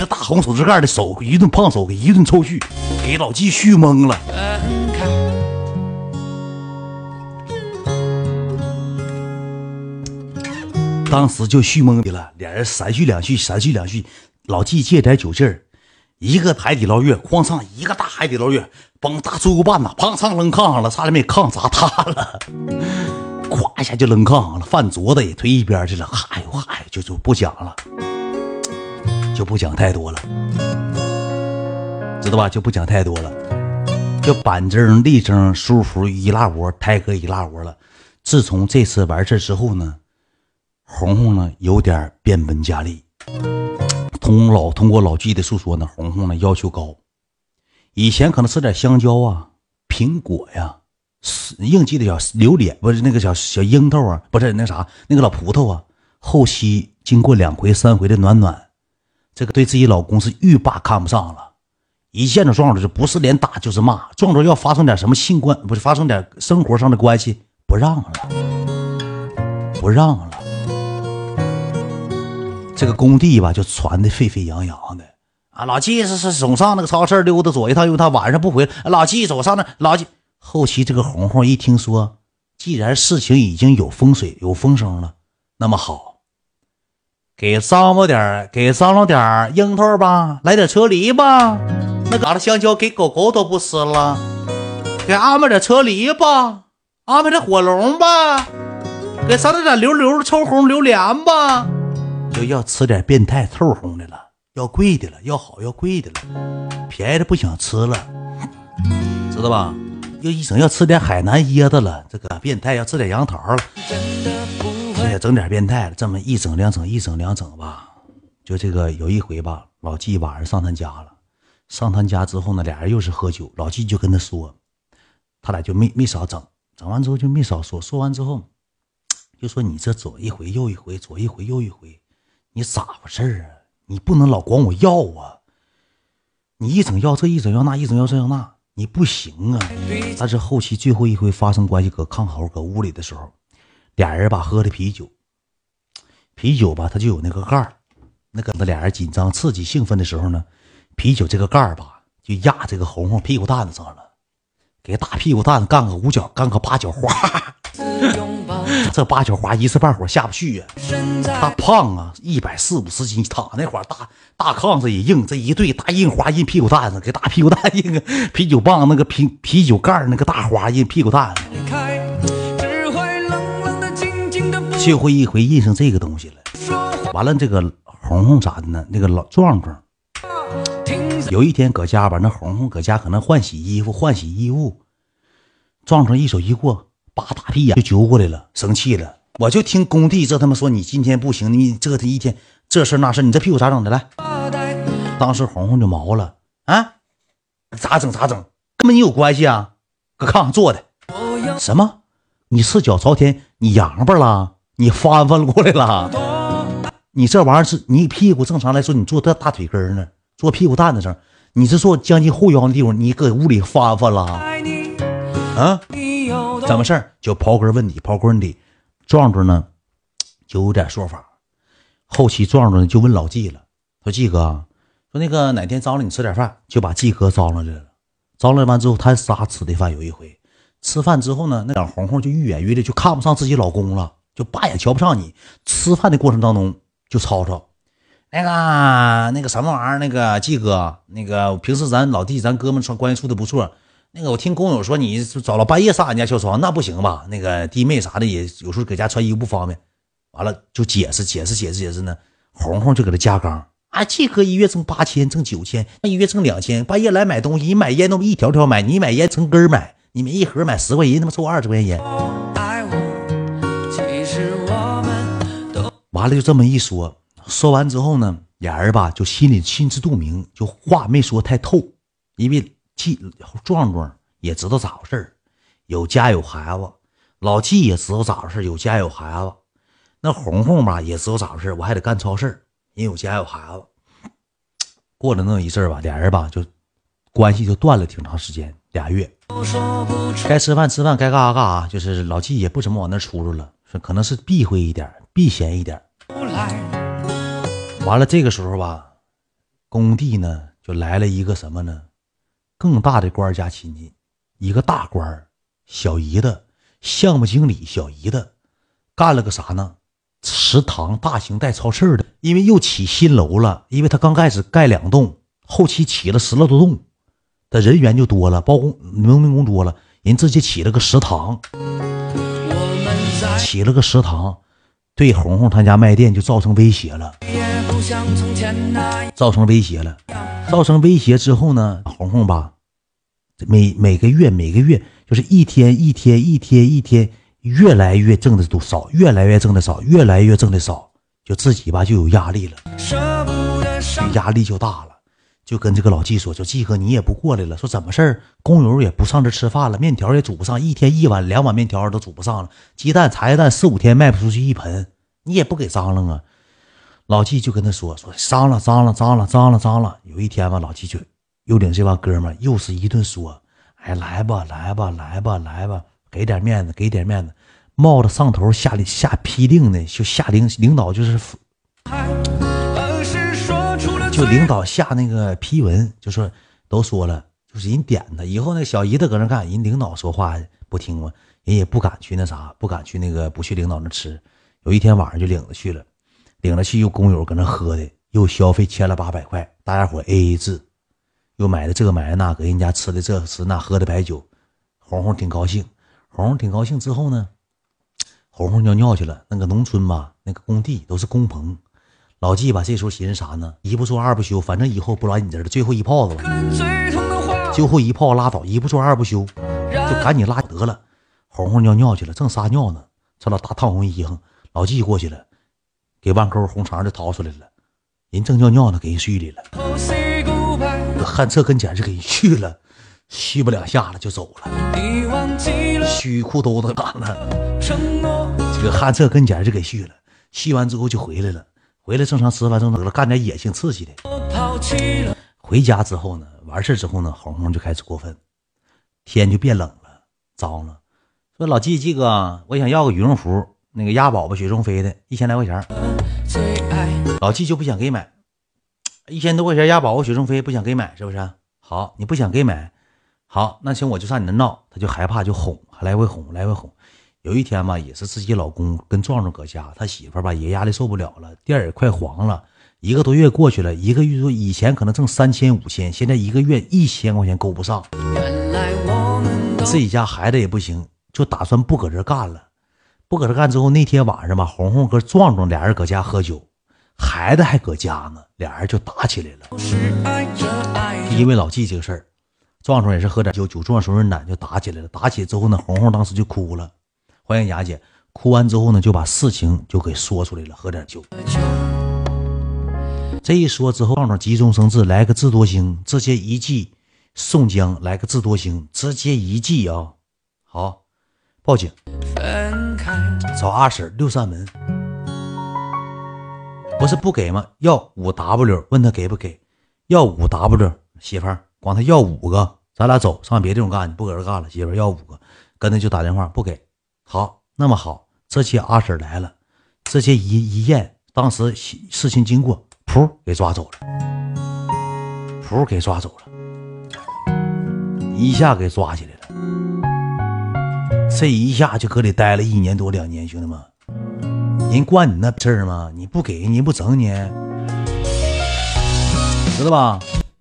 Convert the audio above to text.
提着大红手指盖的手一顿胖手给一顿抽去，给老纪续懵了。当时就续懵的了，俩人三续两续，三续两续。老纪借点酒劲儿，一个海底捞月，哐上一个大海底捞月，崩大猪骨拌呐，砰嚓扔炕上了，差点没炕砸塌了，咵一下就扔炕上了，饭桌子也推一边去了，嗨呦嗨，就就不讲了，就不讲太多了，知道吧？就不讲太多了，就板正、立正、舒服一拉窝，泰哥一拉窝了。自从这次完事之后呢，红红呢有点变本加厉。通老通过老纪的诉说呢，红红呢要求高，以前可能吃点香蕉啊、苹果呀、应季的小榴莲，不是那个小小樱桃啊，不是那啥那个老葡萄啊。后期经过两回三回的暖暖，这个对自己老公是欲罢看不上了，一见着壮壮就不是连打就是骂，壮壮要发生点什么性关，不是发生点生活上的关系，不让了，不让了。这个工地吧，就传的沸沸扬扬的啊！老纪是是总上那个超市溜达左一趟右一趟，晚上不回。老纪走上那，老纪后期这个红红一听说，既然事情已经有风水有风声了，那么好，给张罗点给张罗点樱桃吧，来点车厘吧，那嘎达香蕉给狗狗都不吃了，给安排点车厘吧，安排点火龙吧，给上点溜溜抽红榴莲吧。就要吃点变态臭红的了，要贵的了，要好要贵的了，便宜的不想吃了，知道吧？又一整要吃点海南椰子了，这个变态要吃点杨桃了，也整点变态了。这么一整两整一整两整吧，就这个有一回吧，老纪晚上上他家了，上他家之后呢，俩人又是喝酒，老纪就跟他说，他俩就没没少整，整完之后就没少说，说完之后就说你这左一回右一回，左一回右一回。你咋回事啊？你不能老管我要啊！你一整要这一整要那，一整要这要那，你不行啊！但是后期最后一回发生关系，搁炕头搁屋里的时候，俩人吧喝的啤酒，啤酒吧它就有那个盖儿，那个那俩人紧张、刺激、兴奋的时候呢，啤酒这个盖儿吧就压这个红红屁股蛋子上了，给大屁股蛋子干个五角，干个八角花。这八角花一时半会儿下不去呀，他胖啊，一百四五十斤，躺那会儿大大炕子也硬，这一对大印花印屁股蛋子，给大屁股蛋印个啤酒棒那个啤啤酒盖那个大花印屁股蛋子，就会一回印上这个东西了。完了，这个红红咋的呢？那个老壮壮，有一天搁家吧，那红红搁家可能换洗衣服，换洗衣物，壮壮一手一过。把大屁眼就揪过来了，生气了。我就听工地这他妈说你今天不行，你这他一天这事那事，你这屁股咋整的？来，当时红红就毛了啊，咋整咋整？跟没你有关系啊？搁炕上坐的，什么？你赤脚朝天，你扬巴了？你翻翻过来了？你这玩意儿是你屁股正常来说，你坐这大腿根儿呢，坐屁股蛋子上，你是坐将近后腰的地方，你搁屋里翻翻了？啊？怎么事儿？就刨根问底，刨根问底，壮壮呢就有点说法。后期壮壮就问老纪了，说纪哥，说那个哪天招了你吃点饭，就把纪哥招来了。招来完之后，他仨吃的饭有一回，吃饭之后呢，那小红红就愈演愈烈，就看不上自己老公了，就半眼瞧不上你。吃饭的过程当中就吵吵，那个那个什么玩意儿，那个季哥，那个平时咱老弟咱哥们关系处的不错。那个，我听工友说你找了半夜上俺家敲床，那不行吧？那个弟妹啥的也有时候搁家穿衣服不方便，完了就解释解释解释解释呢。红红就搁他加杠啊，季哥一月挣八千，挣九千，那一月挣两千，半夜来买东西，你买烟都一条条买，你买烟成根买，你们一盒买十块钱，他妈抽二十块钱烟完了就这么一说，说完之后呢，俩人吧就心里心知肚明，就话没说太透，因为季。壮壮也知道咋回事有家有孩子，老季也知道咋回事有家有孩子。那红红吧也知道咋回事我还得干超市人有家有孩子。过了那么一阵吧，俩人吧就关系就断了挺长时间，俩月。该吃饭吃饭，该干啥干啥，就是老纪也不怎么往那出入了，说可能是避讳一点，避嫌一点。完了这个时候吧，工地呢就来了一个什么呢？更大的官家亲戚，一个大官小姨子，项目经理小姨子，干了个啥呢？食堂大型带超市的，因为又起新楼了，因为他刚开始盖两栋，后期起了十来多栋，的人员就多了，包工农民工多了，人直接起了个食堂，起了个食堂，对红红他家卖店就造成威胁了，造成威胁了，造成威胁之后呢，红红吧，每每个月每个月就是一天一天一天一天。越来越挣的都少，越来越挣的少，越来越挣的少，就自己吧就有压力了，压力就大了，就跟这个老季说：“说季哥你也不过来了，说怎么事儿？工友也不上这吃饭了，面条也煮不上，一天一碗两碗面条都煮不上了，鸡蛋茶叶蛋四五天卖不出去一盆，你也不给张罗啊？”老季就跟他说：“说脏了脏了脏了脏了脏了。”有一天吧，老季就又领这帮哥们又是一顿说：“哎，来吧来吧来吧来吧。”给点面子，给点面子，冒着上头下下批令的，就下领领导就是，就领导下那个批文，就说都说了，就是人点的，以后那小姨子搁那干，人领导说话不听嘛，人也不敢去那啥，不敢去那个不去领导那吃。有一天晚上就领着去了，领着去又工友搁那喝的，又消费千了八百块，大家伙 A A 制，又买的这个买的那，搁人家吃的这吃那，喝的白酒，红红挺高兴。红红挺高兴，之后呢，红红尿尿去了。那个农村吧，那个工地都是工棚。老纪吧，这时候寻思啥呢？一不做二不休，反正以后不来你这儿了，最后一炮子了。最后一炮拉倒，一不做二不休，就赶紧拉得了。红红尿尿去了，正撒尿呢，穿了大烫红衣裳。老纪过去了，给万钩红肠就掏出来了。人正尿尿呢，给人睡里了。搁旱厕跟前就给人续了。续不两下了就走了，续裤兜子干了，这个旱厕跟前就给续了，续完之后就回来了，回来正常吃饭正常了，干点野性刺激的。回家之后呢，完事之后呢，红红就开始过分，天就变冷了，脏了，说老季季哥，我想要个羽绒服，那个鸭宝宝雪中飞的，一千来块钱。老季就不想给买，一千多块钱鸭宝宝雪中飞不想给买，是不是？好，你不想给买。好，那行我就上你那闹，他就害怕，就哄，还来回哄，来回哄。有一天吧，也是自己老公跟壮壮搁家，他媳妇吧也压力受不了了，店也快黄了。一个多月过去了，一个月说以前可能挣三千五千，现在一个月一千块钱够不上。自己家孩子也不行，就打算不搁这干了。不搁这干之后，那天晚上吧，红红和壮壮俩人搁家喝酒，孩子还搁家呢，俩人就打起来了，因为老纪这个事儿。壮壮也是喝点酒，酒壮怂人胆，就打起来了。打起之后呢，红红当时就哭了。欢迎雅姐，哭完之后呢，就把事情就给说出来了。喝点酒，这一说之后，壮壮急中生智，来个智多星，直接一记宋江，来个智多星，直接一记啊！好，报警，找阿婶六扇门，不是不给吗？要五 W，问他给不给？要五 W，媳妇儿。管他要五个，咱俩走上别地方干去，不搁这干了。媳妇要五个，跟他就打电话不给。好，那么好，这期阿婶来了，这些一一验，当时事情经过，噗给抓走了，噗给抓走了，一下给抓起来了。这一下就搁里待了一年多两年，兄弟们，人惯你那事儿吗？你不给，你不整你，知道吧？